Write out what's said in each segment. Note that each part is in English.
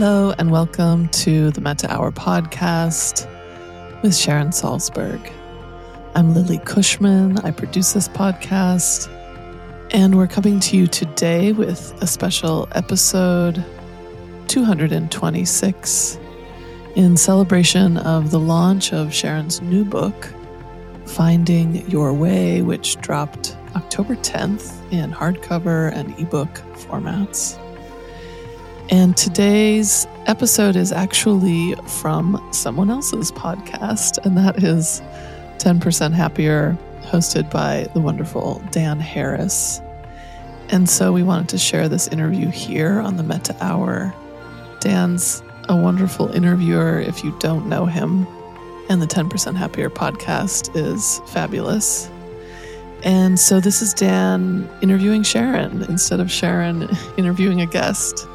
Hello, and welcome to the Metta Hour podcast with Sharon Salzberg. I'm Lily Cushman. I produce this podcast, and we're coming to you today with a special episode 226 in celebration of the launch of Sharon's new book, Finding Your Way, which dropped October 10th in hardcover and ebook formats. And today's episode is actually from someone else's podcast, and that is 10% Happier, hosted by the wonderful Dan Harris. And so we wanted to share this interview here on the Metta Hour. Dan's a wonderful interviewer if you don't know him, and the 10% Happier podcast is fabulous. And so this is Dan interviewing Sharon instead of Sharon interviewing a guest.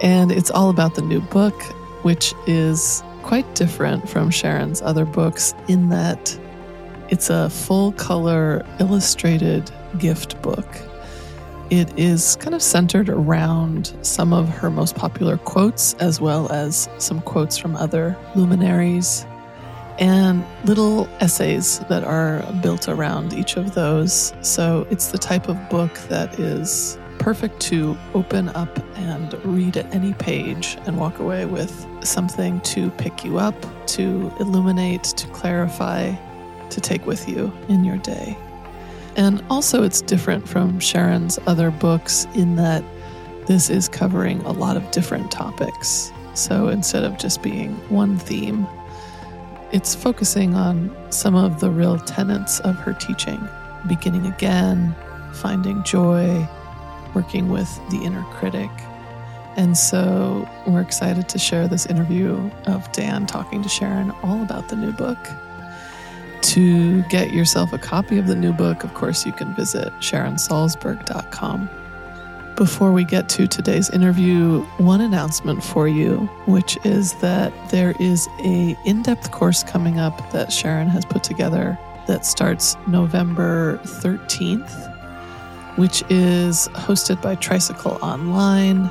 And it's all about the new book, which is quite different from Sharon's other books in that it's a full color illustrated gift book. It is kind of centered around some of her most popular quotes, as well as some quotes from other luminaries, and little essays that are built around each of those. So it's the type of book that is perfect to open up and read at any page and walk away with something to pick you up, to illuminate, to clarify, to take with you in your day. And also, it's different from Sharon's other books in that this is covering a lot of different topics. So instead of just being one theme, it's focusing on some of the real tenets of her teaching beginning again, finding joy, working with the inner critic. And so we're excited to share this interview of Dan talking to Sharon all about the new book. To get yourself a copy of the new book, of course, you can visit sharonsalzberg.com. Before we get to today's interview, one announcement for you, which is that there is a in-depth course coming up that Sharon has put together that starts November 13th which is hosted by Tricycle Online.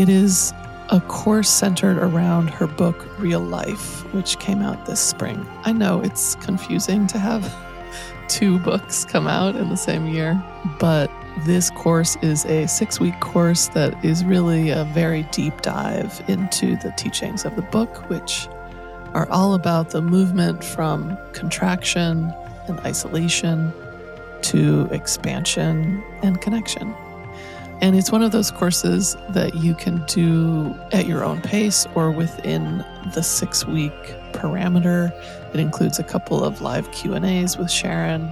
It is a course centered around her book Real Life, which came out this spring. I know it's confusing to have two books come out in the same year, but this course is a six week course that is really a very deep dive into the teachings of the book, which are all about the movement from contraction and isolation to expansion and connection. And it's one of those courses that you can do at your own pace or within the 6-week parameter. It includes a couple of live Q&As with Sharon.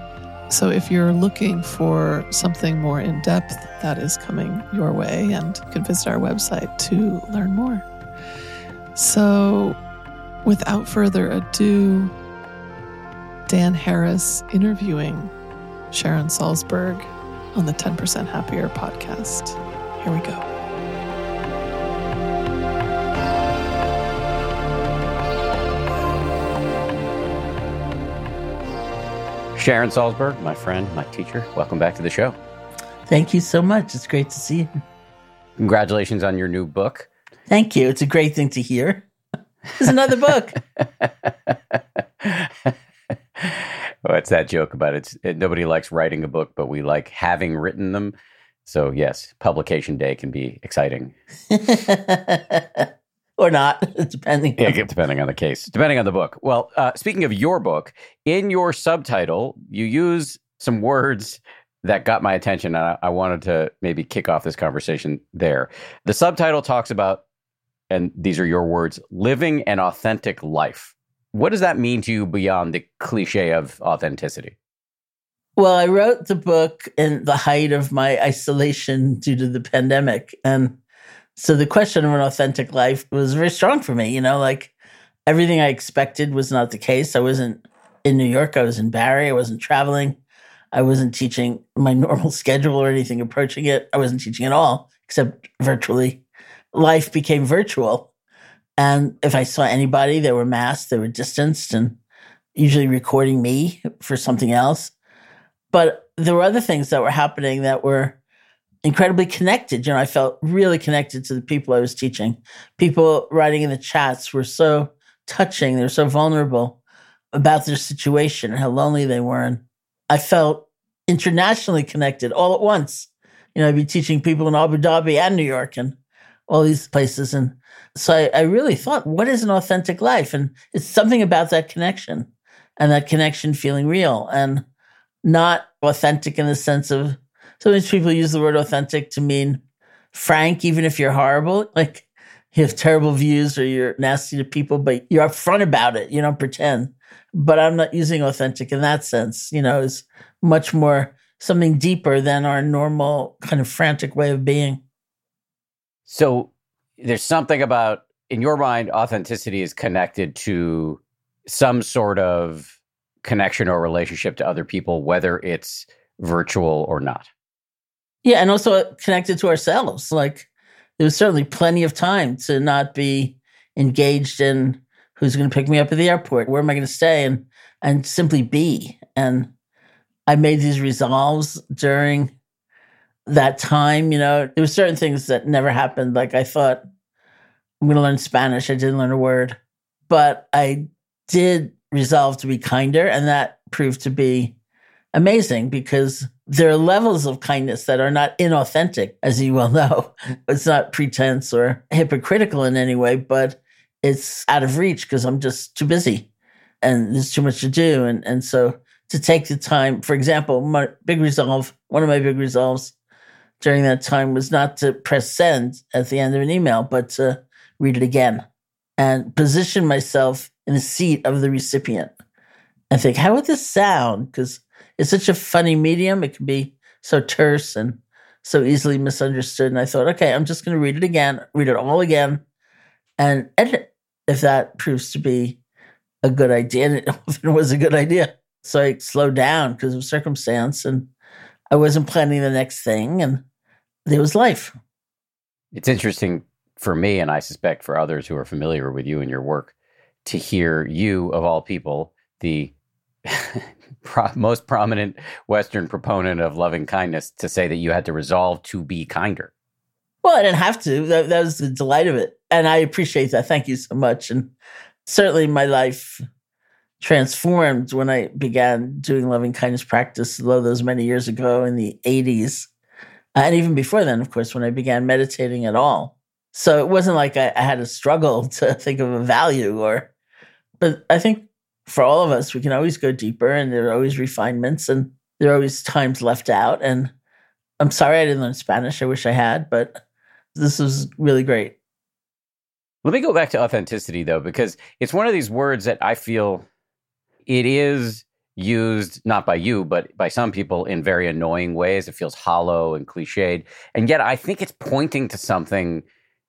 So if you're looking for something more in depth, that is coming your way and you can visit our website to learn more. So without further ado, Dan Harris interviewing Sharon Salzberg on the 10% Happier podcast. Here we go. Sharon Salzberg, my friend, my teacher, welcome back to the show. Thank you so much. It's great to see you. Congratulations on your new book. Thank you. It's a great thing to hear. There's another book. What's that joke about it? it? Nobody likes writing a book, but we like having written them. So yes, publication day can be exciting, or not, depending. Yeah, depending on the case, depending on the book. Well, uh, speaking of your book, in your subtitle, you use some words that got my attention, and I, I wanted to maybe kick off this conversation there. The subtitle talks about, and these are your words, living an authentic life. What does that mean to you beyond the cliche of authenticity? Well, I wrote the book in the height of my isolation due to the pandemic. And so the question of an authentic life was very strong for me. You know, like everything I expected was not the case. I wasn't in New York, I was in Barre, I wasn't traveling, I wasn't teaching my normal schedule or anything approaching it. I wasn't teaching at all, except virtually. Life became virtual. And if I saw anybody, they were masked, they were distanced, and usually recording me for something else. But there were other things that were happening that were incredibly connected. You know, I felt really connected to the people I was teaching. People writing in the chats were so touching. They were so vulnerable about their situation and how lonely they were. And I felt internationally connected all at once. You know, I'd be teaching people in Abu Dhabi and New York and all these places. And so I, I really thought, what is an authentic life? And it's something about that connection and that connection feeling real and not authentic in the sense of sometimes people use the word authentic to mean frank, even if you're horrible. Like you have terrible views or you're nasty to people, but you're upfront about it. You don't pretend. But I'm not using authentic in that sense. You know, is much more something deeper than our normal kind of frantic way of being. So there's something about, in your mind, authenticity is connected to some sort of connection or relationship to other people, whether it's virtual or not. Yeah, and also connected to ourselves. Like there was certainly plenty of time to not be engaged in who's going to pick me up at the airport, where am I going to stay, and and simply be. And I made these resolves during that time. You know, there were certain things that never happened. Like I thought I'm going to learn Spanish. I didn't learn a word, but I did resolve to be kinder, and that proved to be amazing because there are levels of kindness that are not inauthentic, as you well know. It's not pretense or hypocritical in any way, but it's out of reach because I'm just too busy and there's too much to do. And, and so to take the time, for example, my big resolve, one of my big resolves during that time was not to press send at the end of an email, but to read it again and position myself in the seat of the recipient and think, how would this sound? Because it's such a funny medium. It can be so terse and so easily misunderstood. And I thought, okay, I'm just going to read it again, read it all again, and edit if that proves to be a good idea. And it often was a good idea. So I slowed down because of circumstance and I wasn't planning the next thing. And there was life. It's interesting for me, and I suspect for others who are familiar with you and your work, to hear you, of all people, the pro- most prominent Western proponent of loving kindness to say that you had to resolve to be kinder. Well, I didn't have to. That, that was the delight of it. And I appreciate that. Thank you so much. And certainly my life transformed when I began doing loving kindness practice, though those many years ago in the 80s. Uh, and even before then, of course, when I began meditating at all. So it wasn't like I, I had a struggle to think of a value or, but I think for all of us, we can always go deeper and there are always refinements and there are always times left out. And I'm sorry I didn't learn Spanish. I wish I had, but this was really great. Let me go back to authenticity though, because it's one of these words that I feel it is used not by you, but by some people in very annoying ways. It feels hollow and cliched. And yet I think it's pointing to something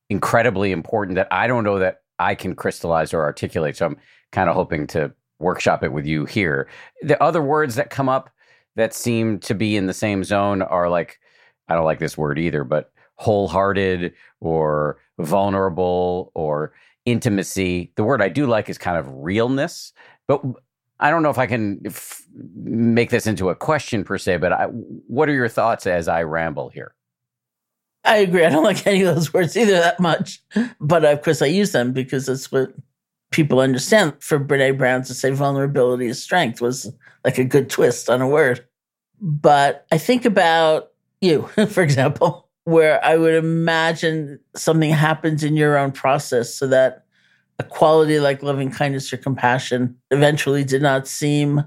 incredibly important that I don't know that I can crystallize or articulate. So I'm kind of hoping to workshop it with you here. The other words that come up that seem to be in the same zone are like, I don't like this word either, but wholehearted or vulnerable or intimacy. The word I do like is kind of realness, but I don't know if I can f- make this into a question per se, but I, what are your thoughts as I ramble here? I agree. I don't like any of those words either that much, but uh, of course I use them because that's what people understand. For Brene Brown to say vulnerability is strength was like a good twist on a word. But I think about you, for example, where I would imagine something happens in your own process so that a quality like loving kindness or compassion eventually did not seem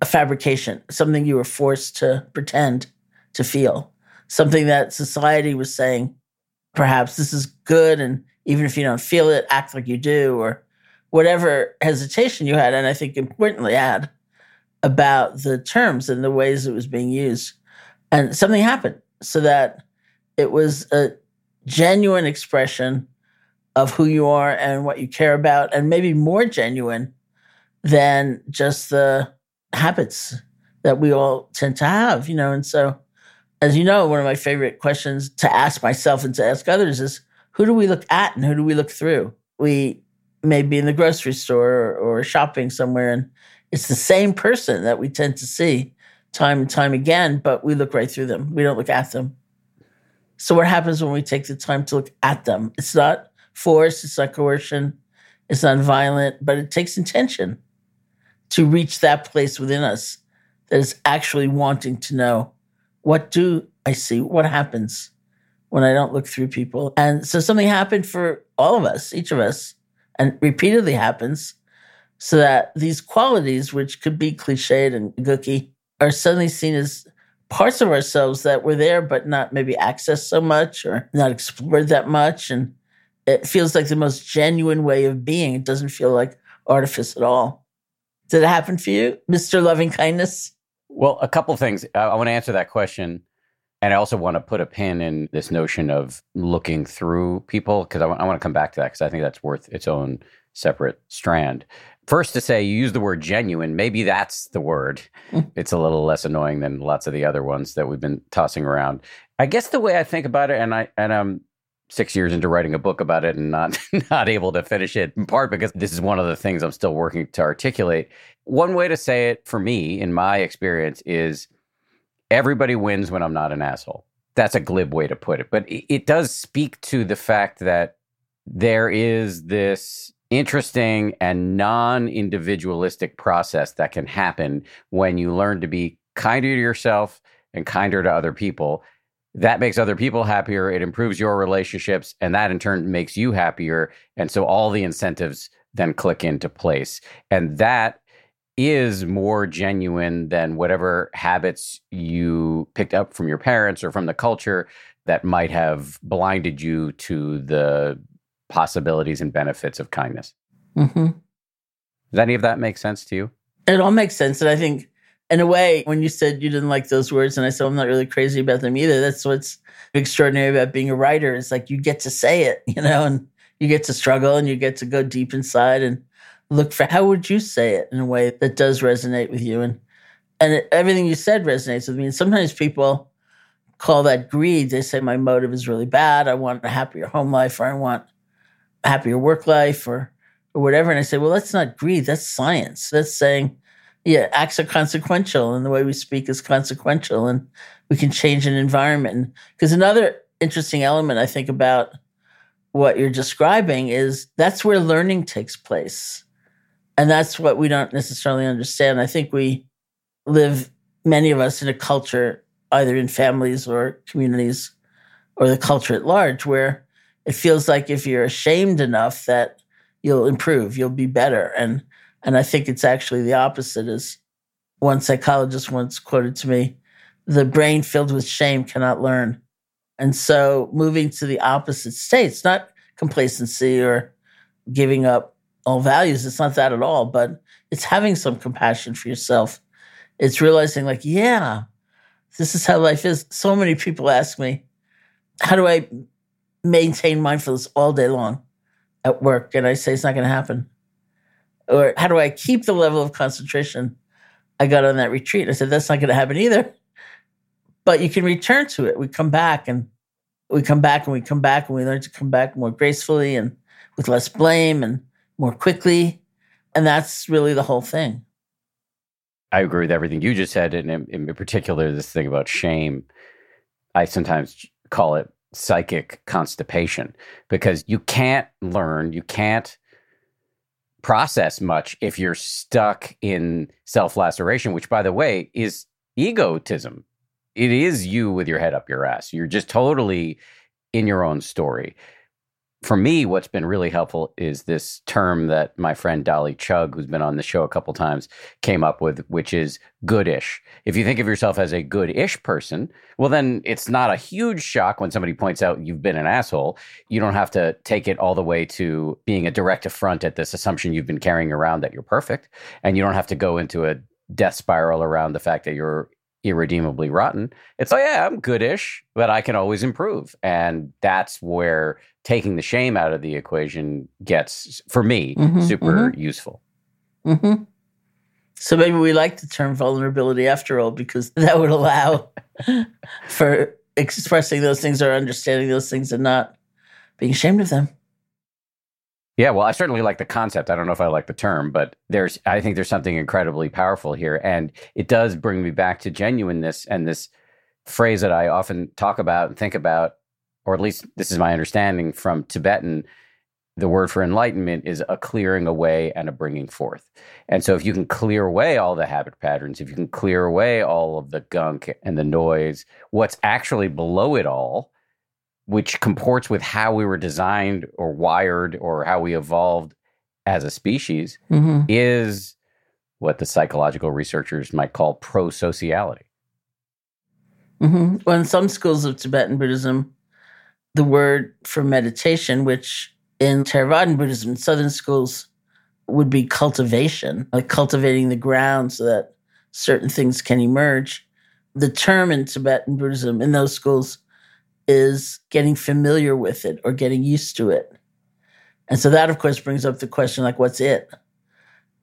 a fabrication, something you were forced to pretend to feel, something that society was saying, perhaps this is good. And even if you don't feel it, act like you do, or whatever hesitation you had, and I think importantly had about the terms and the ways it was being used. And something happened so that it was a genuine expression of who you are and what you care about, and maybe more genuine than just the habits that we all tend to have, you know. And so, as you know, one of my favorite questions to ask myself and to ask others is who do we look at and who do we look through? We maybe in the grocery store or, or shopping somewhere, and it's the same person that we tend to see time and time again, but we look right through them. We don't look at them. So, what happens when we take the time to look at them? It's not force, it's not coercion, it's not violent, but it takes intention to reach that place within us that is actually wanting to know what do I see? What happens when I don't look through people? And so something happened for all of us, each of us, and repeatedly happens so that these qualities, which could be cliched and gooky, are suddenly seen as parts of ourselves that were there but not maybe accessed so much or not explored that much. And it feels like the most genuine way of being. It doesn't feel like artifice at all. Did it happen for you, Mr. Loving Kindness? Well, a couple things. I, I want to answer that question. And I also want to put a pin in this notion of looking through people because I, w- I want to come back to that because I think that's worth its own separate strand. First, to say you use the word genuine, maybe that's the word. Mm. it's a little less annoying than lots of the other ones that we've been tossing around. I guess the way I think about it, and I and I'm six years into writing a book about it and not not able to finish it in part because this is one of the things I'm still working to articulate. One way to say it for me, in my experience, is everybody wins when I'm not an asshole. That's a glib way to put it, but it, it does speak to the fact that there is this interesting and non-individualistic process that can happen when you learn to be kinder to yourself and kinder to other people that makes other people happier. It improves your relationships, and that in turn makes you happier. And so all the incentives then click into place. And that is more genuine than whatever habits you picked up from your parents or from the culture that might have blinded you to the possibilities and benefits of kindness. Mm-hmm. Does any of that make sense to you? It all makes sense. And I think in a way, when you said you didn't like those words, and I said I'm not really crazy about them either. That's what's extraordinary about being a writer. It's like you get to say it, you know, and you get to struggle and you get to go deep inside and look for how would you say it in a way that does resonate with you. And and it, everything you said resonates with me. And sometimes people call that greed. They say my motive is really bad. I want a happier home life, or I want a happier work life, or or whatever. And I say, well, that's not greed. That's science. That's saying yeah, acts are consequential, and the way we speak is consequential, and we can change an environment. Because another interesting element I think about what you're describing is that's where learning takes place, and that's what we don't necessarily understand. I think we live, many of us, in a culture, either in families or communities, or the culture at large, where it feels like if you're ashamed enough that you'll improve, you'll be better, and and I think it's actually the opposite. As one psychologist once quoted to me, the brain filled with shame cannot learn. And so moving to the opposite states, not complacency or giving up all values, it's not that at all, but it's having some compassion for yourself. It's realizing, like, yeah, this is how life is. So many people ask me, how do I maintain mindfulness all day long at work? And I say, it's not going to happen or how do I keep the level of concentration I got on that retreat? I said, that's not going to happen either. But you can return to it. We come back and we come back and we come back and we learn to come back more gracefully and with less blame and more quickly. And that's really the whole thing. I agree with everything you just said. And in, in particular, this thing about shame, I sometimes call it psychic constipation because you can't learn, you can't process much if you're stuck in self laceration, which, by the way, is egotism. It is you with your head up your ass. You're just totally in your own story for me, what's been really helpful is this term that my friend Dolly Chugh, who's been on the show a couple times, came up with, which is goodish. If you think of yourself as a goodish person, well, then it's not a huge shock when somebody points out you've been an asshole. You don't have to take it all the way to being a direct affront at this assumption you've been carrying around that you're perfect. And you don't have to go into a death spiral around the fact that you're irredeemably rotten. It's like, yeah, I'm goodish, but I can always improve. And that's where taking the shame out of the equation gets, for me, mm-hmm, super mm-hmm. useful. Mm-hmm. So maybe we like the term vulnerability after all, because that would allow for expressing those things or understanding those things and not being ashamed of them. Yeah, well, I certainly like the concept. I don't know if I like the term, but there's I think there's something incredibly powerful here and it does bring me back to genuineness and this phrase that I often talk about and think about or at least this is my understanding from Tibetan, the word for enlightenment is a clearing away and a bringing forth. And so, if you can clear away all the habit patterns, if you can clear away all of the gunk and the noise, what's actually below it all, which comports with how we were designed or wired or how we evolved as a species, mm-hmm. is what the psychological researchers might call pro sociality. Mm-hmm. Well, in some schools of Tibetan Buddhism, the word for meditation, which in Theravadan Buddhism, in southern schools, would be cultivation, like cultivating the ground so that certain things can emerge. The term in Tibetan Buddhism in those schools is getting familiar with it or getting used to it. And so that, of course, brings up the question like, what's it?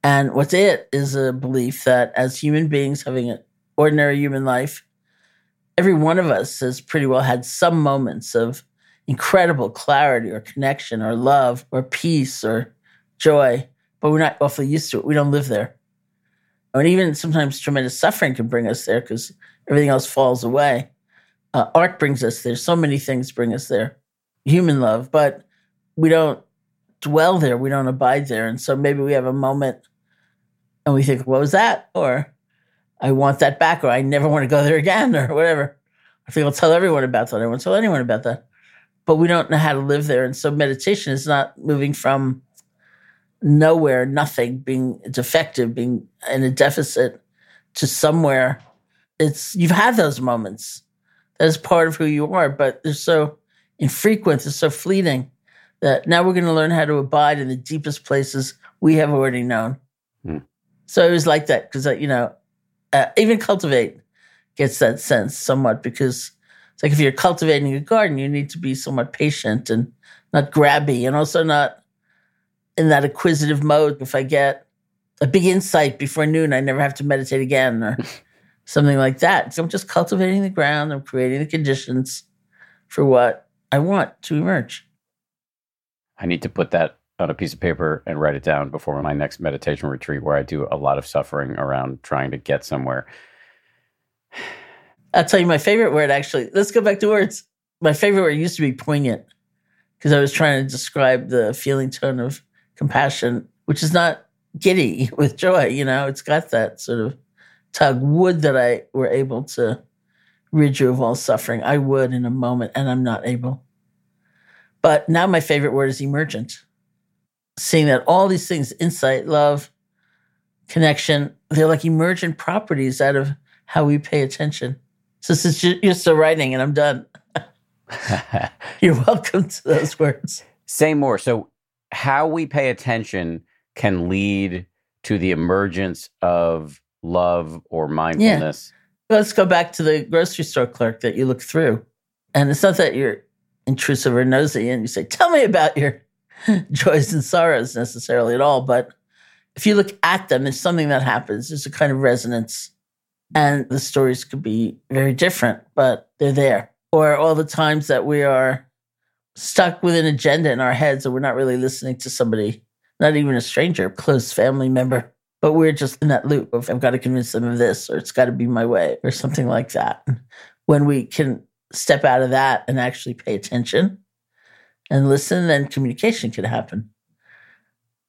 And what's it is a belief that as human beings having an ordinary human life, every one of us has pretty well had some moments of incredible clarity or connection or love or peace or joy, but we're not awfully used to it. We don't live there. And even sometimes tremendous suffering can bring us there because everything else falls away. Uh, art brings us there. So many things bring us there. Human love, but we don't dwell there. We don't abide there. And so maybe we have a moment and we think, what was that? Or I want that back, or I never want to go there again, or whatever. I think I'll tell everyone about that. I won't tell anyone about that but we don't know how to live there. And so meditation is not moving from nowhere, nothing, being defective, being in a deficit to somewhere. It's you've had those moments. Is part of who you are, but they're so infrequent, they're so fleeting that now we're going to learn how to abide in the deepest places we have already known. Hmm. So it was like that because, you know, uh, even cultivate gets that sense somewhat because it's like if you're cultivating a garden, you need to be somewhat patient and not grabby and also not in that acquisitive mode. If I get a big insight before noon, I never have to meditate again or something like that. So I'm just cultivating the ground. I'm creating the conditions for what I want to emerge. I need to put that on a piece of paper and write it down before my next meditation retreat where I do a lot of suffering around trying to get somewhere. I'll tell you my favorite word actually. Let's go back to words. My favorite word used to be poignant because I was trying to describe the feeling tone of compassion, which is not giddy with joy. You know, it's got that sort of tug. Would that I were able to rid you of all suffering. I would in a moment, and I'm not able. But now my favorite word is emergent. Seeing that all these things, insight, love, connection, they're like emergent properties out of how we pay attention. So since you're still writing and I'm done, you're welcome to those words. Say more. So, how we pay attention can lead to the emergence of love or mindfulness. Yeah. Let's go back to the grocery store clerk that you look through. And it's not that you're intrusive or nosy and you say, Tell me about your joys and sorrows necessarily at all. But if you look at them, there's something that happens. There's a kind of resonance and the stories could be very different, but they're there. Or all the times that we are stuck with an agenda in our heads and we're not really listening to somebody, not even a stranger, close family member, but we're just in that loop of I've got to convince them of this or it's got to be my way or something like that. When we can step out of that and actually pay attention and listen, then communication can happen.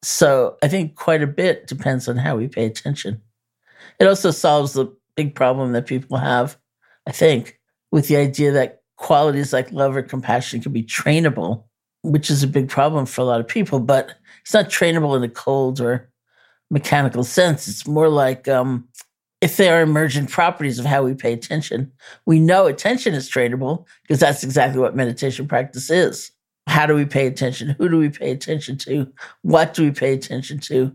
So I think quite a bit depends on how we pay attention. It also solves the big problem that people have, I think, with the idea that qualities like love or compassion can be trainable, which is a big problem for a lot of people, but it's not trainable in the cold or mechanical sense. It's more like um, if there are emergent properties of how we pay attention. We know attention is trainable because that's exactly what meditation practice is. How do we pay attention? Who do we pay attention to? What do we pay attention to?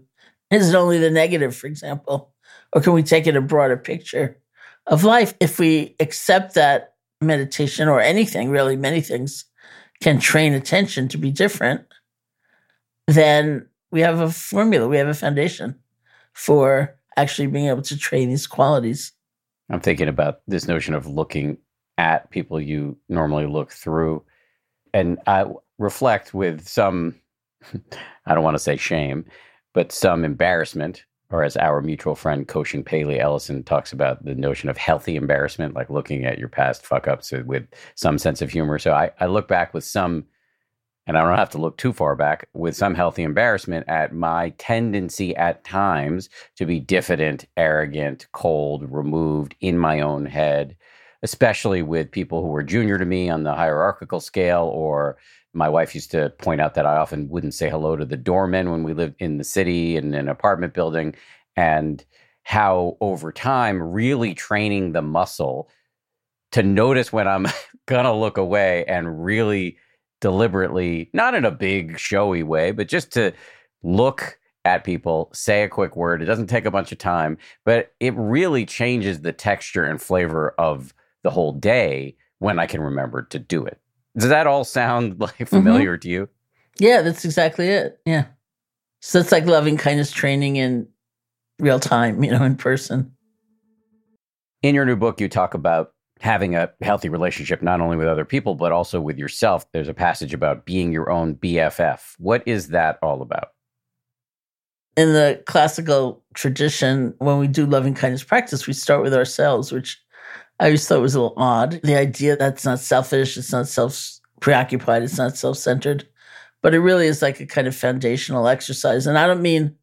Is it only the negative, for example? Or can we take it a broader picture of life? If we accept that meditation or anything, really, many things can train attention to be different, then we have a formula, we have a foundation for actually being able to train these qualities. I'm thinking about this notion of looking at people you normally look through. And I reflect with some, I don't want to say shame, but some embarrassment or as our mutual friend Koshin Paley Ellison talks about the notion of healthy embarrassment, like looking at your past fuck ups with some sense of humor. So I, I look back with some, and I don't have to look too far back, with some healthy embarrassment at my tendency at times to be diffident, arrogant, cold, removed in my own head, especially with people who were junior to me on the hierarchical scale or my wife used to point out that I often wouldn't say hello to the doorman when we lived in the city in an apartment building, and how over time, really training the muscle to notice when I'm gonna look away and really deliberately, not in a big showy way, but just to look at people, say a quick word. It doesn't take a bunch of time, but it really changes the texture and flavor of the whole day when I can remember to do it. Does that all sound like mm-hmm. familiar mm-hmm. to you? Yeah, that's exactly it. Yeah. So it's like loving kindness training in real time, you know, in person. In your new book, you talk about having a healthy relationship not only with other people, but also with yourself. There's a passage about being your own BFF. What is that all about? In the classical tradition, when we do loving kindness practice, we start with ourselves, which I always thought was a little odd. The idea that's not selfish, it's not self preoccupied, it's not self centered, but it really is like a kind of foundational exercise. And I don't mean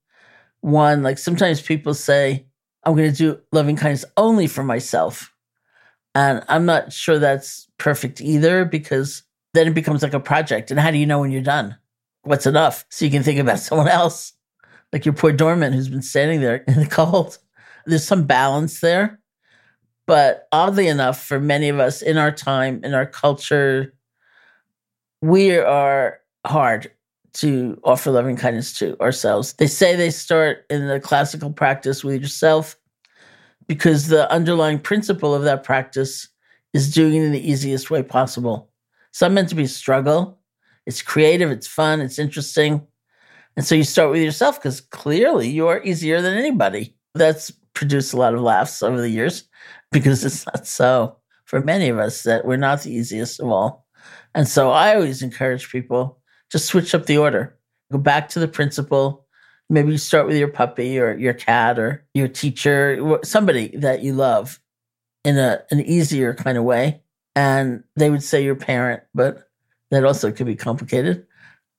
one, like sometimes people say, I'm going to do loving kindness only for myself. And I'm not sure that's perfect either because then it becomes like a project. And how do you know when you're done? What's enough? So you can think about someone else, like your poor doorman who's been standing there in the cold. There's some balance there but oddly enough, for many of us in our time, in our culture, we are hard to offer loving kindness to ourselves. They say they start in the classical practice with yourself because the underlying principle of that practice is doing it in the easiest way possible. It's not meant to be struggle. It's creative, it's fun, it's interesting. And so you start with yourself because clearly you are easier than anybody. That's produced a lot of laughs over the years because it's not so for many of us that we're not the easiest of all. And so I always encourage people to switch up the order. Go back to the principle. Maybe you start with your puppy or your cat or your teacher, somebody that you love in a an easier kind of way. And they would say your parent, but that also could be complicated.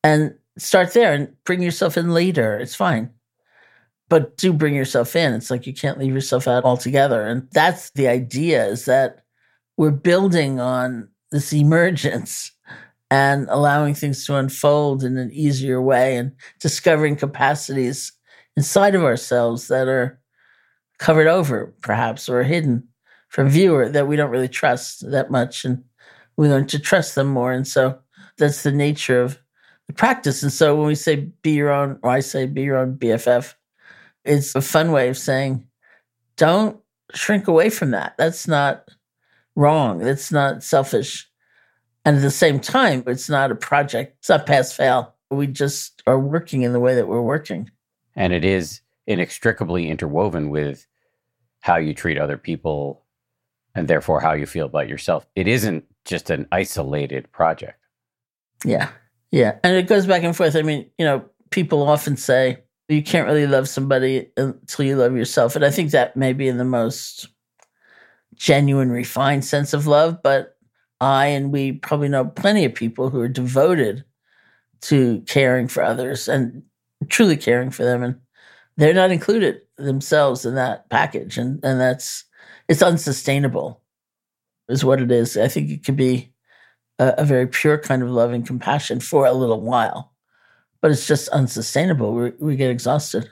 And start there and bring yourself in later. It's fine but do bring yourself in. It's like you can't leave yourself out altogether. And that's the idea is that we're building on this emergence and allowing things to unfold in an easier way and discovering capacities inside of ourselves that are covered over, perhaps, or hidden from viewer that we don't really trust that much. And we learn to trust them more. And so that's the nature of the practice. And so when we say be your own, or I say be your own BFF, it's a fun way of saying, don't shrink away from that. That's not wrong. That's not selfish. And at the same time, it's not a project. It's not pass fail. We just are working in the way that we're working. And it is inextricably interwoven with how you treat other people and therefore how you feel about yourself. It isn't just an isolated project. Yeah. Yeah. And it goes back and forth. I mean, you know, people often say, you can't really love somebody until you love yourself. And I think that may be in the most genuine, refined sense of love. But I and we probably know plenty of people who are devoted to caring for others and truly caring for them. And they're not included themselves in that package. And, and that's, it's unsustainable, is what it is. I think it could be a, a very pure kind of love and compassion for a little while but it's just unsustainable. We, we get exhausted.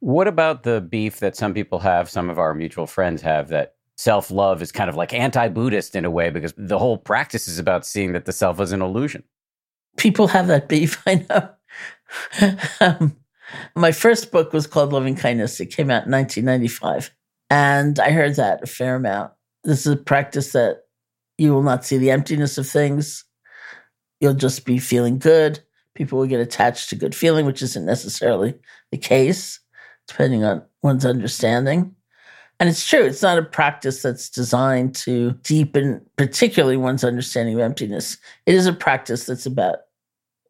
What about the beef that some people have, some of our mutual friends have, that self love is kind of like anti Buddhist in a way because the whole practice is about seeing that the self is an illusion? People have that beef, I know. um, my first book was called Loving Kindness. It came out in 1995. And I heard that a fair amount. This is a practice that you will not see the emptiness of things you'll just be feeling good. People will get attached to good feeling, which isn't necessarily the case, depending on one's understanding. And it's true, it's not a practice that's designed to deepen, particularly one's understanding of emptiness. It is a practice that's about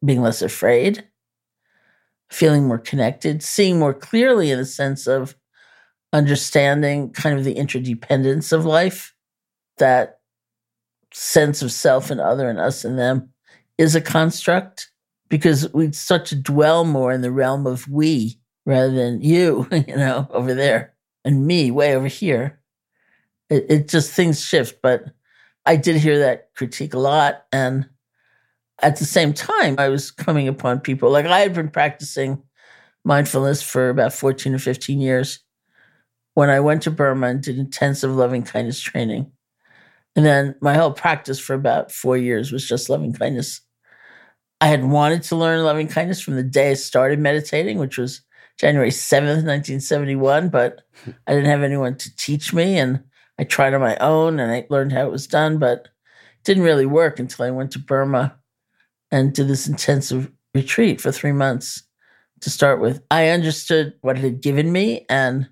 being less afraid, feeling more connected, seeing more clearly in the sense of understanding kind of the interdependence of life, that sense of self and other and us and them is a construct because we start to dwell more in the realm of we rather than you, you know, over there and me way over here. It, it just things shift, but I did hear that critique a lot. And at the same time, I was coming upon people like I had been practicing mindfulness for about 14 or 15 years when I went to Burma and did intensive loving kindness training. And then my whole practice for about four years was just loving kindness. I had wanted to learn loving kindness from the day I started meditating, which was January 7th, 1971, but I didn't have anyone to teach me. And I tried on my own and I learned how it was done, but it didn't really work until I went to Burma and did this intensive retreat for three months to start with. I understood what it had given me and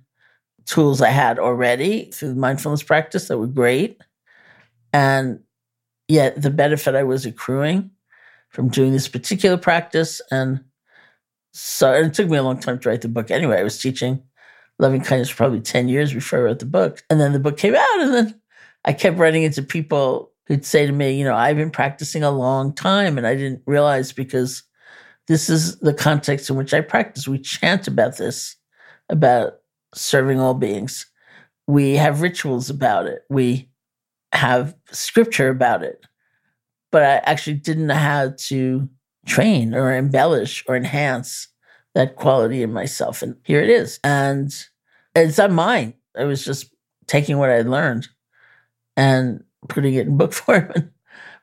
tools I had already through mindfulness practice that were great. And yet the benefit I was accruing from doing this particular practice. And so it took me a long time to write the book anyway. I was teaching loving kindness for probably 10 years before I wrote the book. And then the book came out, and then I kept writing into people who'd say to me, you know, I've been practicing a long time and I didn't realize because this is the context in which I practice. We chant about this, about serving all beings. We have rituals about it. We have scripture about it. But I actually didn't know how to train or embellish or enhance that quality in myself. And here it is. And it's not mine. I was just taking what I had learned and putting it in book form and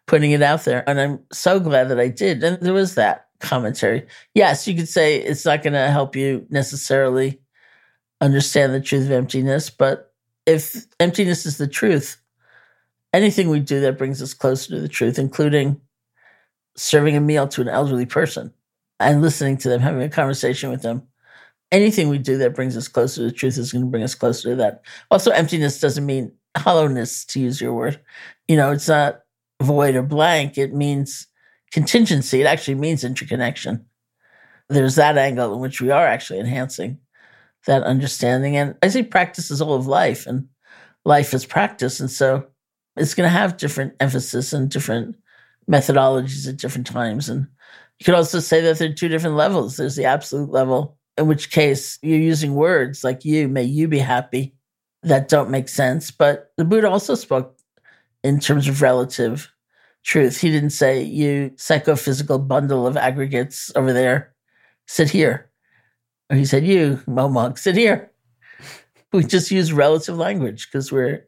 putting it out there. And I'm so glad that I did. And there was that commentary. Yes, you could say it's not going to help you necessarily understand the truth of emptiness, but if emptiness is the truth, anything we do that brings us closer to the truth, including serving a meal to an elderly person and listening to them, having a conversation with them, anything we do that brings us closer to the truth is going to bring us closer to that. Also, emptiness doesn't mean hollowness, to use your word. You know, it's not void or blank. It means contingency. It actually means interconnection. There's that angle in which we are actually enhancing that understanding. And I say practice is all of life, and life is practice. And so it's going to have different emphasis and different methodologies at different times. And you could also say that there are two different levels. There's the absolute level, in which case you're using words like you, may you be happy, that don't make sense. But the Buddha also spoke in terms of relative truth. He didn't say, you psychophysical bundle of aggregates over there, sit here. Or he said, you, Momog, sit here. We just use relative language because we're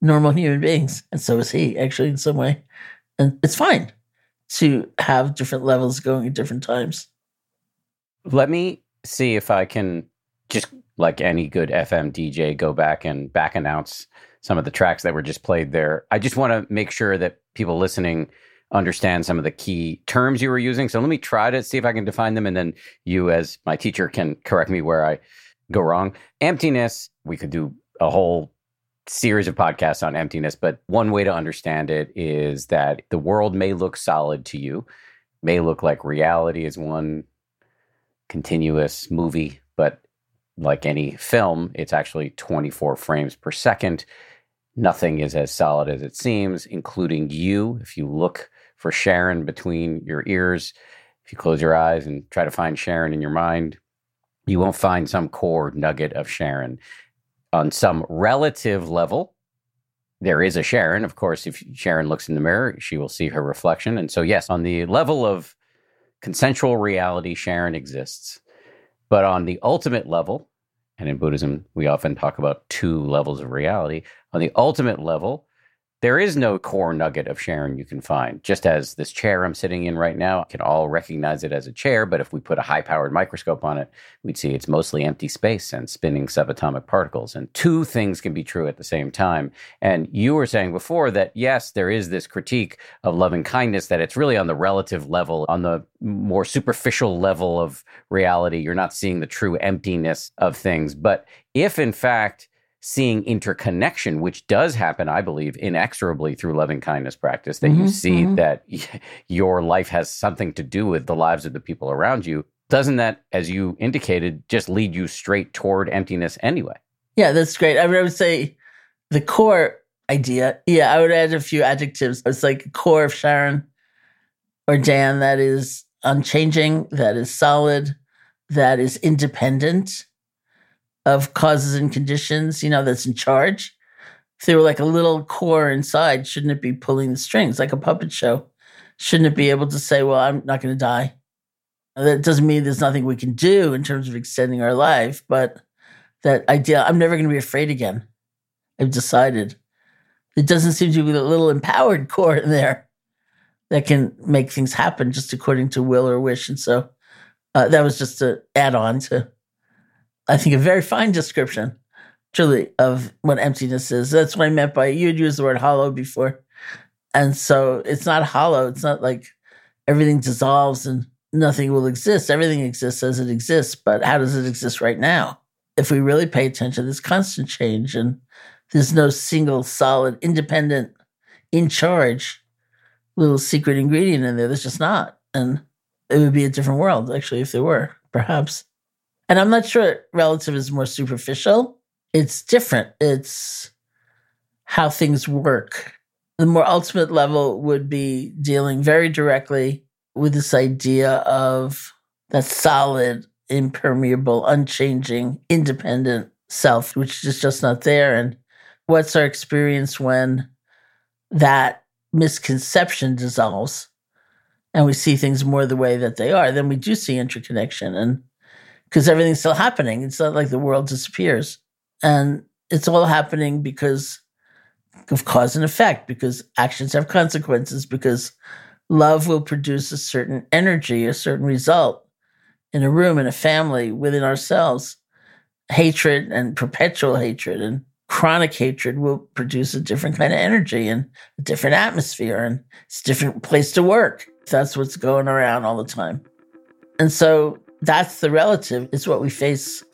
normal human beings. And so is he, actually, in some way. And it's fine to have different levels going at different times. Let me see if I can just like any good FM DJ go back and back announce some of the tracks that were just played there. I just want to make sure that people listening understand some of the key terms you were using. So let me try to see if I can define them and then you as my teacher can correct me where I go wrong. Emptiness, we could do a whole series of podcasts on emptiness, but one way to understand it is that the world may look solid to you, may look like reality is one continuous movie, but like any film, it's actually 24 frames per second. Nothing is as solid as it seems, including you. If you look for Sharon between your ears, if you close your eyes and try to find Sharon in your mind, you won't find some core nugget of Sharon on some relative level, there is a Sharon. Of course, if Sharon looks in the mirror, she will see her reflection. And so, yes, on the level of consensual reality, Sharon exists. But on the ultimate level, and in Buddhism, we often talk about two levels of reality. On the ultimate level, there is no core nugget of Sharon you can find. Just as this chair I'm sitting in right now, can all recognize it as a chair, but if we put a high powered microscope on it, we'd see it's mostly empty space and spinning subatomic particles. And two things can be true at the same time. And you were saying before that, yes, there is this critique of loving kindness, that it's really on the relative level, on the more superficial level of reality. You're not seeing the true emptiness of things. But if in fact, seeing interconnection, which does happen, I believe, inexorably through loving kindness practice, that mm-hmm, you see mm-hmm. that your life has something to do with the lives of the people around you. doesn't that, as you indicated, just lead you straight toward emptiness anyway? Yeah, that's great. I mean, I would say the core idea, yeah, I would add a few adjectives. It's like core of Sharon or Dan that is unchanging, that is solid, that is independent of causes and conditions, you know, that's in charge. If there were like a little core inside, shouldn't it be pulling the strings like a puppet show? Shouldn't it be able to say, well, I'm not going to die? That doesn't mean there's nothing we can do in terms of extending our life, but that idea, I'm never going to be afraid again. I've decided. It doesn't seem to be a little empowered core in there that can make things happen just according to will or wish. And so uh, that was just to add on to, I think, a very fine description, truly, of what emptiness is. That's what I meant by you had used the word hollow before. And so it's not hollow. It's not like everything dissolves and nothing will exist. Everything exists as it exists, but how does it exist right now? If we really pay attention, there's constant change and there's no single solid, independent, in charge little secret ingredient in there. There's just not. And it would be a different world, actually, if there were, perhaps. And I'm not sure relative is more superficial. It's different. It's how things work. The more ultimate level would be dealing very directly with this idea of that solid, impermeable, unchanging, independent self, which is just not there. And what's our experience when that misconception dissolves and we see things more the way that they are, then we do see interconnection. And because everything's still happening, it's not like the world disappears. And it's all happening because of cause and effect, because actions have consequences, because love will produce a certain energy, a certain result in a room, in a family, within ourselves. Hatred and perpetual hatred and chronic hatred will produce a different kind of energy and a different atmosphere and it's a different place to work. That's what's going around all the time. And so that's the relative. It's what we face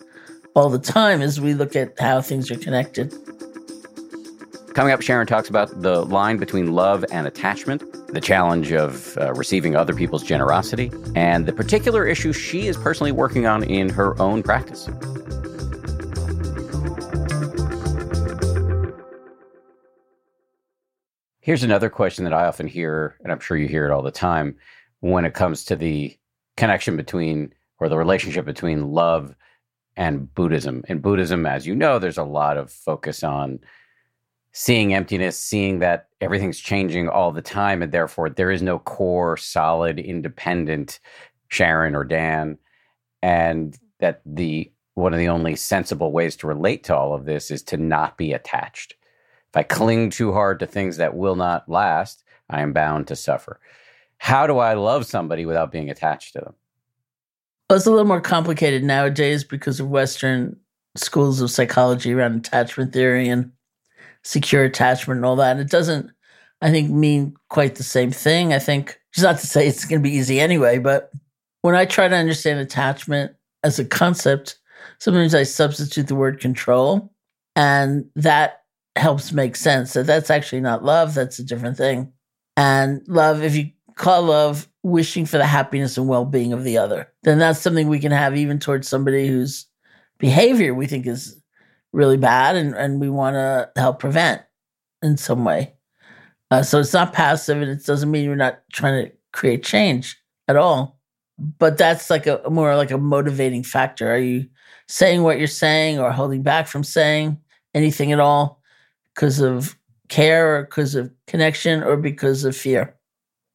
all the time as we look at how things are connected. Coming up, Sharon talks about the line between love and attachment, the challenge of uh, receiving other people's generosity, and the particular issue she is personally working on in her own practice. Here's another question that I often hear, and I'm sure you hear it all the time when it comes to the connection between or the relationship between love and Buddhism. In Buddhism, as you know, there's a lot of focus on seeing emptiness, seeing that everything's changing all the time, and therefore there is no core, solid, independent Sharon or Dan, and that the one of the only sensible ways to relate to all of this is to not be attached. If I cling too hard to things that will not last, I am bound to suffer. How do I love somebody without being attached to them? Well, it's a little more complicated nowadays because of Western schools of psychology around attachment theory and secure attachment and all that. And it doesn't, I think, mean quite the same thing. I think, just not to say it's going to be easy anyway, but when I try to understand attachment as a concept, sometimes I substitute the word control. And that helps make sense that that's actually not love, that's a different thing. And love, if you call love wishing for the happiness and well being of the other, then that's something we can have even towards somebody whose behavior we think is really bad and, and we want to help prevent in some way. Uh, so it's not passive and it doesn't mean you're not trying to create change at all. But that's like a more like a motivating factor. Are you saying what you're saying or holding back from saying anything at all because of care or because of connection or because of fear?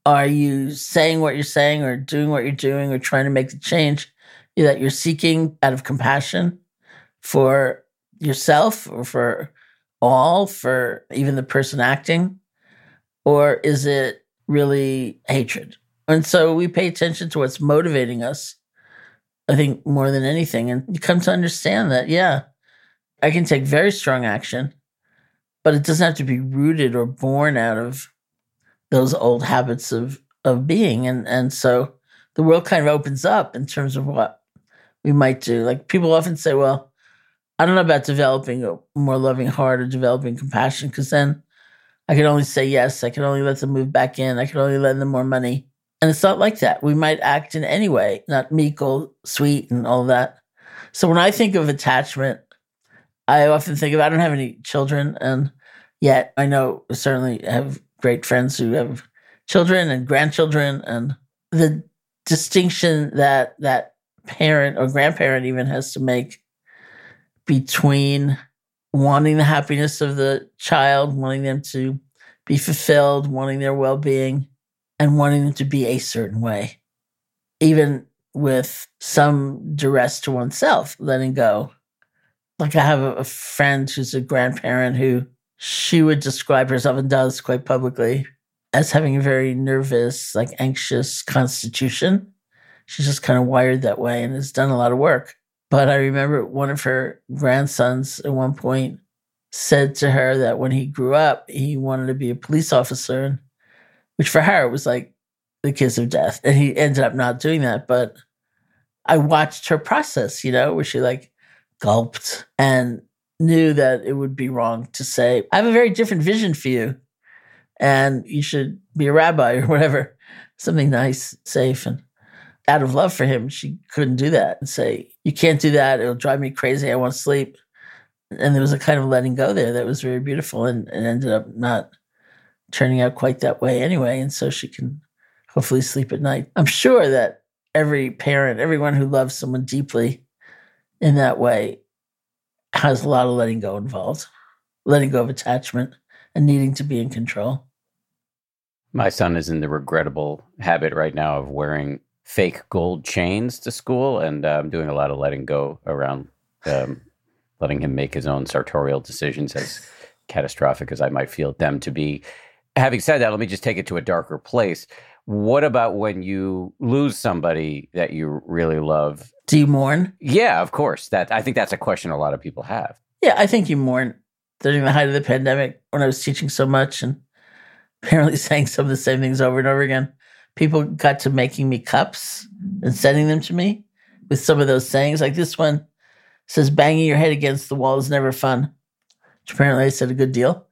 Are you saying what you're saying or doing what you're doing or trying to make the change that you're seeking out of compassion for yourself or for all, for even the person acting? Or is it really hatred? And so we pay attention to what's motivating us, I think, more than anything. And you come to understand that, yeah, I can take very strong action, but it doesn't have to be rooted or born out of those old habits of, of being. And, and so the world kind of opens up in terms of what we might do. Like people often say, well, I don't know about developing a more loving heart or developing compassion because then I can only say yes. I can only let them move back in. I can only lend them more money. And it's not like that. We might act in any way, not meek or sweet and all that. So when I think of attachment, I often think of I don't have any children, and yet I know certainly have great friends who have children and grandchildren, and the distinction that that parent or grandparent even has to make between wanting the happiness of the child, wanting them to be fulfilled, wanting their well being, and wanting them to be a certain way. Even with some duress to oneself, letting go. Like I have a, friend who's a grandparent who she would describe herself and does quite publicly as having a very nervous, like anxious constitution. She's just kind of wired that way and has done a lot of work. But I remember one of her grandsons at one point said to her that when he grew up, he wanted to be a police officer, which for her was like the kiss of death. And he ended up not doing that. But I watched her process, you know, where she like gulped and knew that it would be wrong to say, I have a very different vision for you. And you should be a rabbi or whatever, something nice, safe, and out of love for him, she couldn't do that and say, You can't do that. It'll drive me crazy. I want to sleep. And there was a kind of letting go there that was very beautiful and, and ended up not turning out quite that way anyway. And so she can hopefully sleep at night. I'm sure that every parent, everyone who loves someone deeply in that way has a lot of letting go involved, letting go of attachment and needing to be in control. My son is in the regrettable habit right now of wearing fake gold chains to school, and I'm doing a lot of letting go around um, letting him make his own sartorial decisions, as catastrophic as I might feel them to be. Having said that, let me just take it to a darker place. What about when you lose somebody that you really love? Do you mourn? Yeah, of course. That I think that's a question a lot of people have. Yeah, I think you mourn during the height of the pandemic when I was teaching so much and apparently saying some of the same things over and over again people got to making me cups and sending them to me with some of those sayings. Like this one says, banging your head against the wall is never fun, which apparently I said a good deal.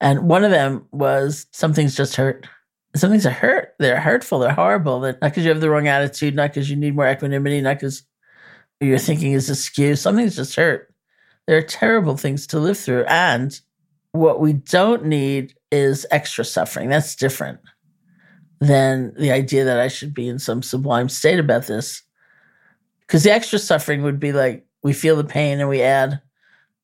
And one of them was, something's just hurt. Some things are hurt. They're hurtful. They're horrible. They're not because you have the wrong attitude, not because you need more equanimity, not because your thinking is askew. Something's just hurt. There are terrible things to live through. And what we don't need is extra suffering. That's different than the idea that I should be in some sublime state about this. Because the extra suffering would be like we feel the pain and we add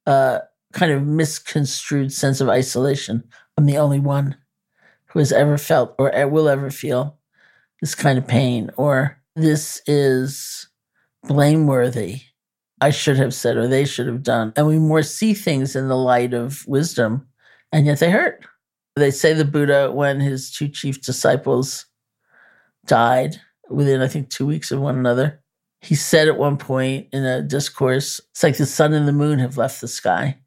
a kind of misconstrued sense of isolation. I'm the only one who has ever felt or will ever feel this kind of pain, or this is blameworthy. I should have said, or they should have done. And we more see things in the light of wisdom, and yet they hurt. They say the Buddha, when his two chief disciples died within, I think, two weeks of one another, he said at one point in a discourse, it's like the sun and the moon have left the sky.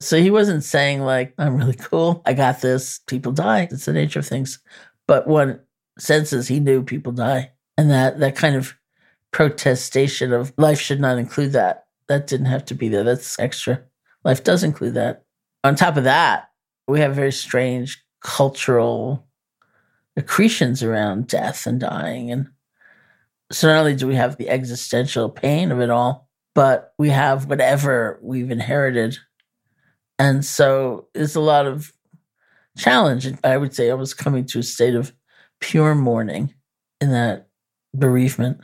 So he wasn't saying, like, I'm really cool. I got this. People die. It's the nature of things. But one senses he knew people die. And that, that kind of protestation of life should not include that. That didn't have to be there. That's extra. Life does include that. On top of that, we have very strange cultural accretions around death and dying. And so not only do we have the existential pain of it all, but we have whatever we've inherited. And so it's a lot of challenge. I would say I was coming to a state of pure mourning in that bereavement.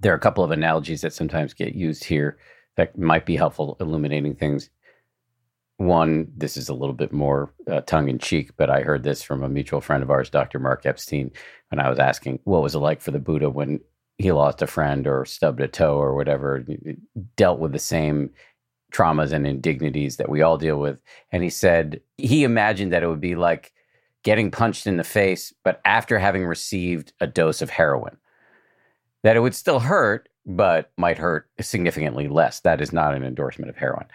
There are a couple of analogies that sometimes get used here that might be helpful illuminating things. One, this is a little bit more uh, tongue in cheek, but I heard this from a mutual friend of ours, Dr. Mark Epstein, when I was asking what was it like for the Buddha when he lost a friend or stubbed a toe or whatever, dealt with the same traumas and indignities that we all deal with. And he said he imagined that it would be like getting punched in the face, but after having received a dose of heroin, that it would still hurt, but might hurt significantly less. That is not an endorsement of heroin.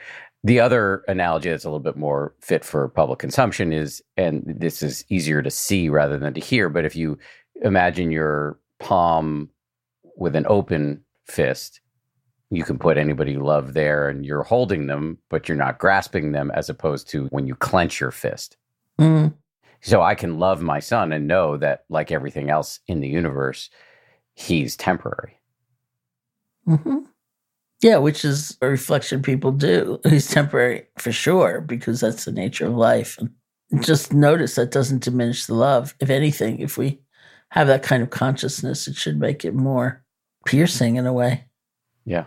The other analogy that's a little bit more fit for public consumption is, and this is easier to see rather than to hear, but if you imagine your palm with an open fist, you can put anybody you love there and you're holding them, but you're not grasping them as opposed to when you clench your fist. Mm. So I can love my son and know that, like everything else in the universe, he's temporary. Mm-hmm. Yeah, which is a reflection people do. He's temporary for sure, because that's the nature of life. And just notice that doesn't diminish the love. If anything, if we have that kind of consciousness, it should make it more piercing in a way. Yeah.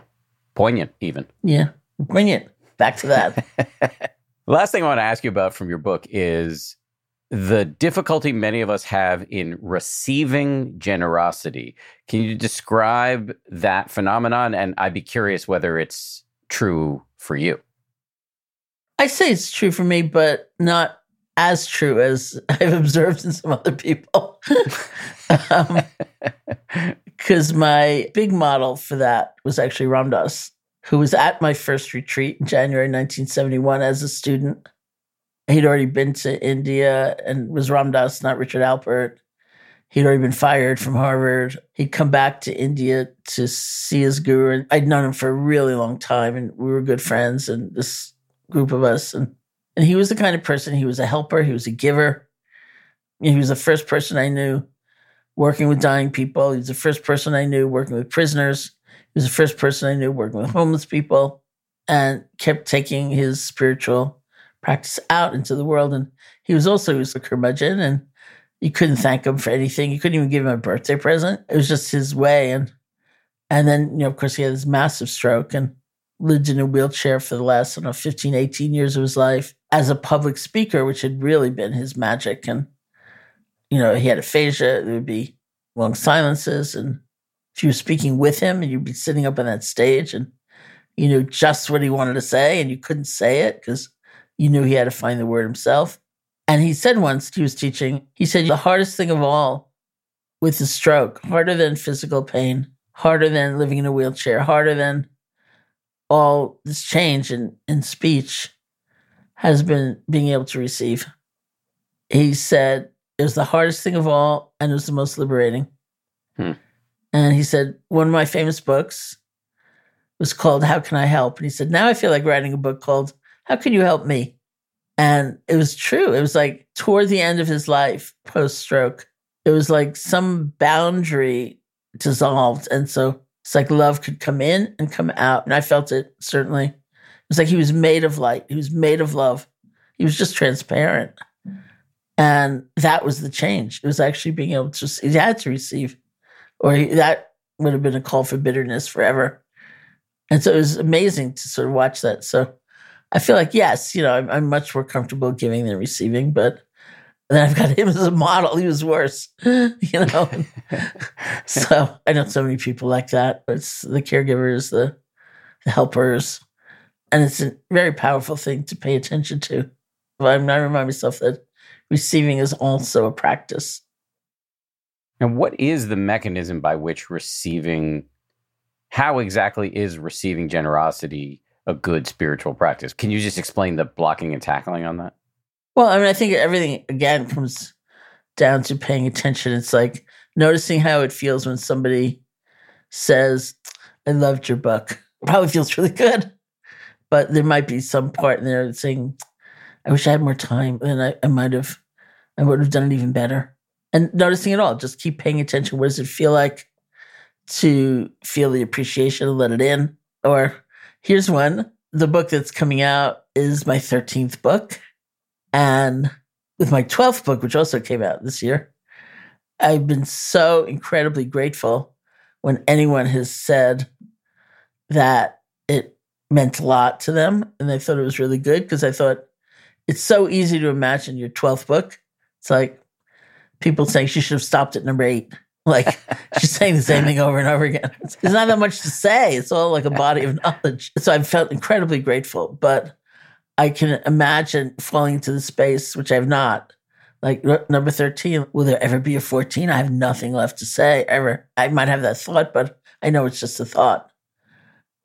Poignant, even. Yeah. Poignant. Back to that. last thing I want to ask you about from your book is the difficulty many of us have in receiving generosity. Can you describe that phenomenon? And I'd be curious whether it's true for you. I say it's true for me, but not as true as I've observed in some other people. Um, Because my big model for that was actually Ram Dass, who was at my first retreat in January 1971 as a student. He'd already been to India and was Ram Dass, not Richard Alpert. He'd already been fired from Harvard. He'd come back to India to see his guru. And I'd known him for a really long time, and we were good friends. And this group of us, and and he was the kind of person. He was a helper. He was a giver. He was the first person I knew working with dying people. He was the first person I knew working with prisoners. He was the first person I knew working with homeless people, and kept taking his spiritual practice out into the world. And he was also he was a curmudgeon, and you couldn't thank him for anything. You couldn't even give him a birthday present. It was just his way. And and then, you know, of course, he had this massive stroke and lived in a wheelchair for the last, I don't know, 15, 18 years of his life as a public speaker, which had really been his magic. And, you know, he had aphasia. There would be long silences. And if you were speaking with him and you'd be sitting up on that stage and you knew just what he wanted to say and you couldn't say it because you knew he had to find the word himself. And he said once he was teaching, he said, the hardest thing of all with the stroke, harder than physical pain, harder than living in a wheelchair, harder than all this change in, in speech has been being able to receive. He said it was the hardest thing of all and it was the most liberating. Hmm. And he said, one of my famous books was called How Can I Help? And he said, now I feel like writing a book called how can you help me? And it was true. It was like toward the end of his life, post stroke, it was like some boundary dissolved. And so it's like love could come in and come out. And I felt it certainly. It was like he was made of light, he was made of love. He was just transparent. And that was the change. It was actually being able to, he had to receive, or he, that would have been a call for bitterness forever. And so it was amazing to sort of watch that. So I feel like yes, you know, I'm, I'm much more comfortable giving than receiving, but then I've got him as a model. He was worse, you know. so I know so many people like that. It's the caregivers, the, the helpers, and it's a very powerful thing to pay attention to. I, I remind myself that receiving is also a practice. And what is the mechanism by which receiving? How exactly is receiving generosity? a good spiritual practice. Can you just explain the blocking and tackling on that? Well, I mean, I think everything again comes down to paying attention. It's like noticing how it feels when somebody says, I loved your book. It probably feels really good. But there might be some part in there saying, I wish I had more time and I, I might have I would have done it even better. And noticing it all, just keep paying attention. What does it feel like to feel the appreciation and let it in? Or Here's one. The book that's coming out is my 13th book. And with my 12th book, which also came out this year, I've been so incredibly grateful when anyone has said that it meant a lot to them and they thought it was really good because I thought it's so easy to imagine your 12th book. It's like people saying she should have stopped at number eight. Like she's saying the same thing over and over again. There's not that much to say. It's all like a body of knowledge. So I felt incredibly grateful, but I can imagine falling into the space, which I've not. Like number 13, will there ever be a 14? I have nothing left to say ever. I might have that thought, but I know it's just a thought.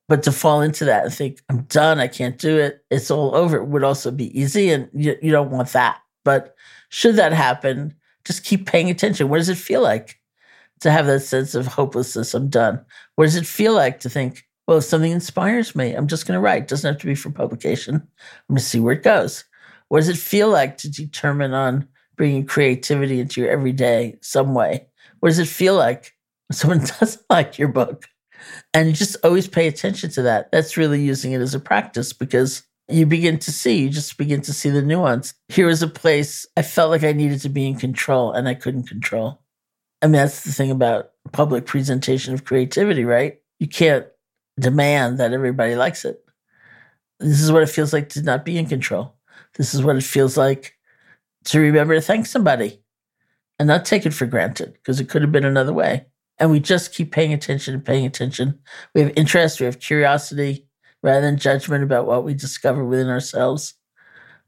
But to fall into that and think, I'm done, I can't do it, it's all over, would also be easy. And you, you don't want that. But should that happen, just keep paying attention. What does it feel like? to have that sense of hopelessness. I'm done. What does it feel like to think, well, if something inspires me, I'm just going to write. It doesn't have to be for publication. I'm going to see where it goes. What does it feel like to determine on bringing creativity into your everyday some way. What does it feel like when someone doesn't like your book? And just always pay attention to that. That's really using it as a practice because you begin to see, you just begin to see the nuance. Here is a place I felt like I needed to be in control and I couldn't control. I mean, that's the thing about public presentation of creativity, right? You can't demand that everybody likes it. This is what it feels like to not be in control. This is what it feels like to remember to thank somebody and not take it for granted because it could have been another way. And we just keep paying attention and paying attention. We have interest, we have curiosity rather than judgment about what we discover within ourselves.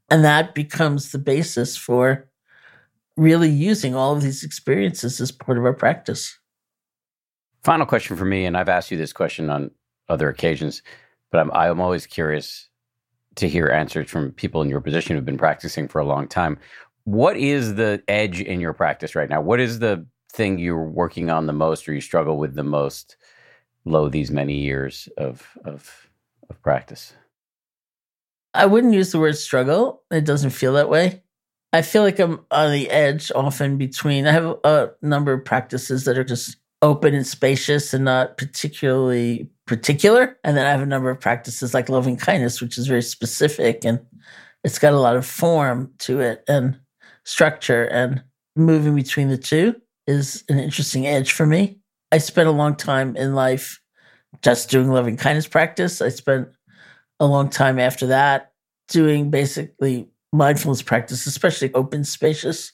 And that becomes the basis for really using all of these experiences as part of our practice. Final question for me, and I've asked you this question on other occasions, but I'm I'm always curious to hear answers from people in your position who've been practicing for a long time. What is the edge in your practice right now? What is the thing you're working on the most or you struggle with the most low these many years of of of practice? I wouldn't use the word struggle. It doesn't feel that way. I feel like I'm on the edge often between I have a number of practices that are just open and spacious and not particularly particular. And then I have a number of practices like loving kindness, which is very specific and it's got a lot of form to it and structure. And moving between the two is an interesting edge for me. I spent a long time in life just doing loving kindness practice. I spent a long time after that doing basically mindfulness practice, especially open, spacious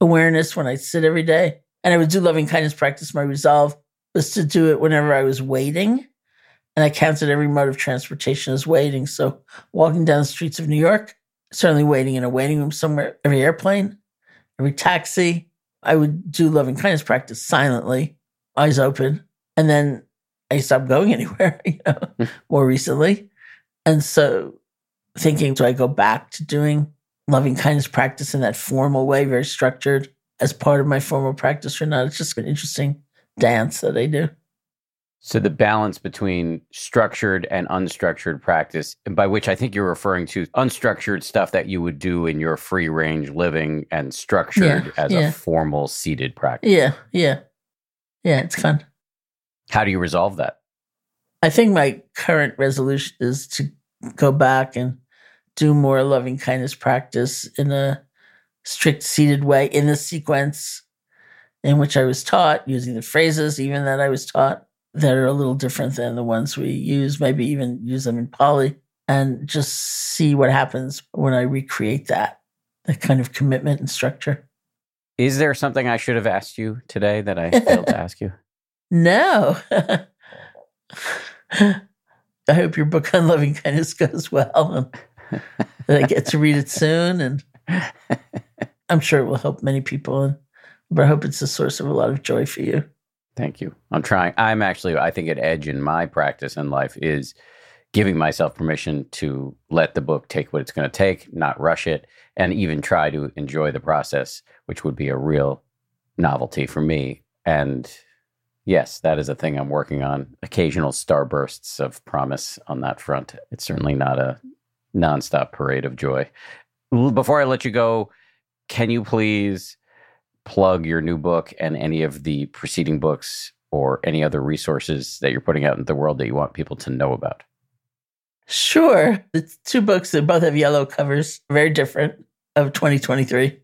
awareness when I sit every day. And I would do loving kindness practice. My resolve was to do it whenever I was waiting. And I counted every mode of transportation as waiting. So walking down the streets of New York, certainly waiting in a waiting room somewhere, every airplane, every taxi. I would do loving kindness practice silently, eyes open. And then I stopped going anywhere, you know, hmm. more recently. And so thinking, do I go back to doing loving kindness practice in that formal way, very structured as part of my formal practice or not? It's just an interesting dance that I do. So the balance between structured and unstructured practice, and by which I think you're referring to unstructured stuff that you would do in your free range living and structured yeah, as yeah. a formal seated practice. Yeah, yeah. Yeah, it's fun. How do you resolve that? I think my current resolution is to go back and do more loving kindness practice in a strict seated way in the sequence in which I was taught, using the phrases even that I was taught that are a little different than the ones we use, maybe even use them in Pali, and just see what happens when I recreate that, that kind of commitment and structure. Is there something I should have asked you today that I failed to ask you? No. I hope your book on loving kindness goes well and that I get to read it soon. And I'm sure it will help many people. And, but I hope it's a source of a lot of joy for you. Thank you. I'm trying. I'm actually, I think, an edge in my practice and life is giving myself permission to let the book take what it's going to take, not rush it, and even try to enjoy the process, which would be a real novelty for me. And yes, that is a thing I'm working on. Occasional starbursts of promise on that front. It's certainly not a nonstop parade of joy. Before I let you go, can you please plug your new book and any of the preceding books or any other resources that you're putting out in the world that you want people to know about? Sure. The two books that both have yellow covers, very different of 2023.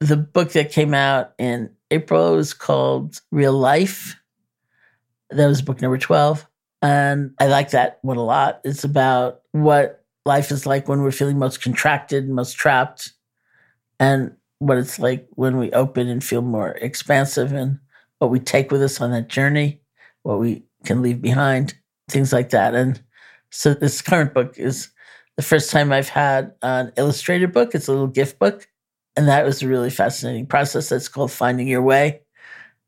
The book that came out in April is called Real Life. That was book number 12. And I like that one a lot. It's about what life is like when we're feeling most contracted, most trapped, and what it's like when we open and feel more expansive and what we take with us on that journey, what we can leave behind, things like that. And so this current book is the first time I've had an illustrated book. It's a little gift book. And that was a really fascinating process. That's called Finding Your Way.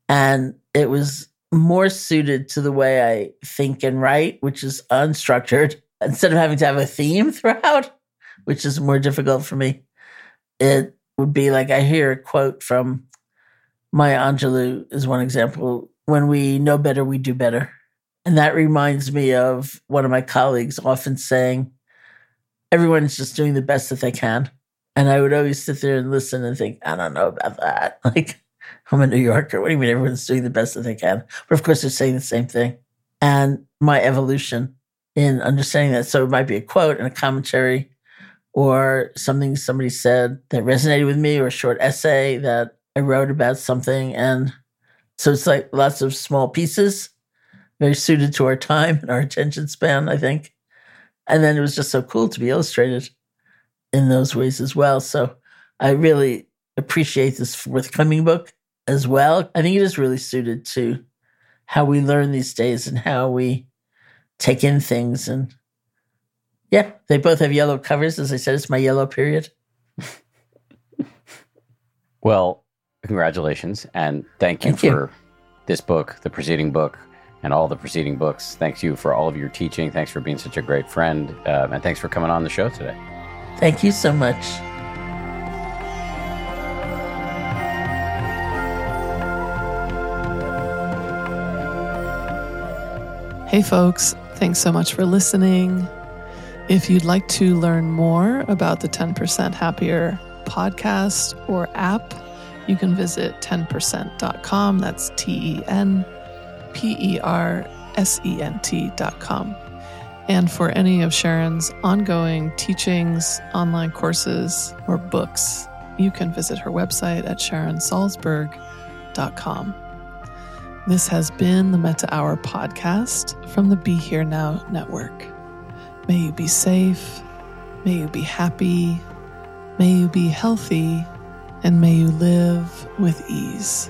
And it was more suited to the way I think and write, which is unstructured. Instead of having to have a theme throughout, which is more difficult for me, it would be like I hear a quote from Maya Angelou is one example. When we know better, we do better. And that reminds me of one of my colleagues often saying, everyone's just doing the best that they can. And I would always sit there and listen and think, I don't know about that. Like, I'm a New Yorker. What do you mean everyone's doing the best that they can? But of course, they're saying the same thing. And my evolution in understanding that. So it might be a quote and a commentary or something somebody said that resonated with me or a short essay that I wrote about something. And so it's like lots of small pieces, very suited to our time and our attention span, I think. And then it was just so cool to be illustrated in those ways as well. So I really appreciate this forthcoming book as well. I think it is really suited to how we learn these days and how we take in things. And yeah, they both have yellow covers. As I said, it's my yellow period. well, congratulations and thank you thank for you. this book, the preceding book, and all the preceding books. Thanks you for all of your teaching. Thanks for being such a great friend. Um, and thanks for coming on the show today. Thank you so much. Hey, folks, thanks so much for listening. If you'd like to learn more about the 10% Happier podcast or app, you can visit 10percent.com. That's T E N P E R S E N T.com. And for any of Sharon's ongoing teachings, online courses, or books, you can visit her website at sharonsalzberg.com. This has been the Metta Hour podcast from the Be Here Now Network. May you be safe, may you be happy, may you be healthy, and may you live with ease.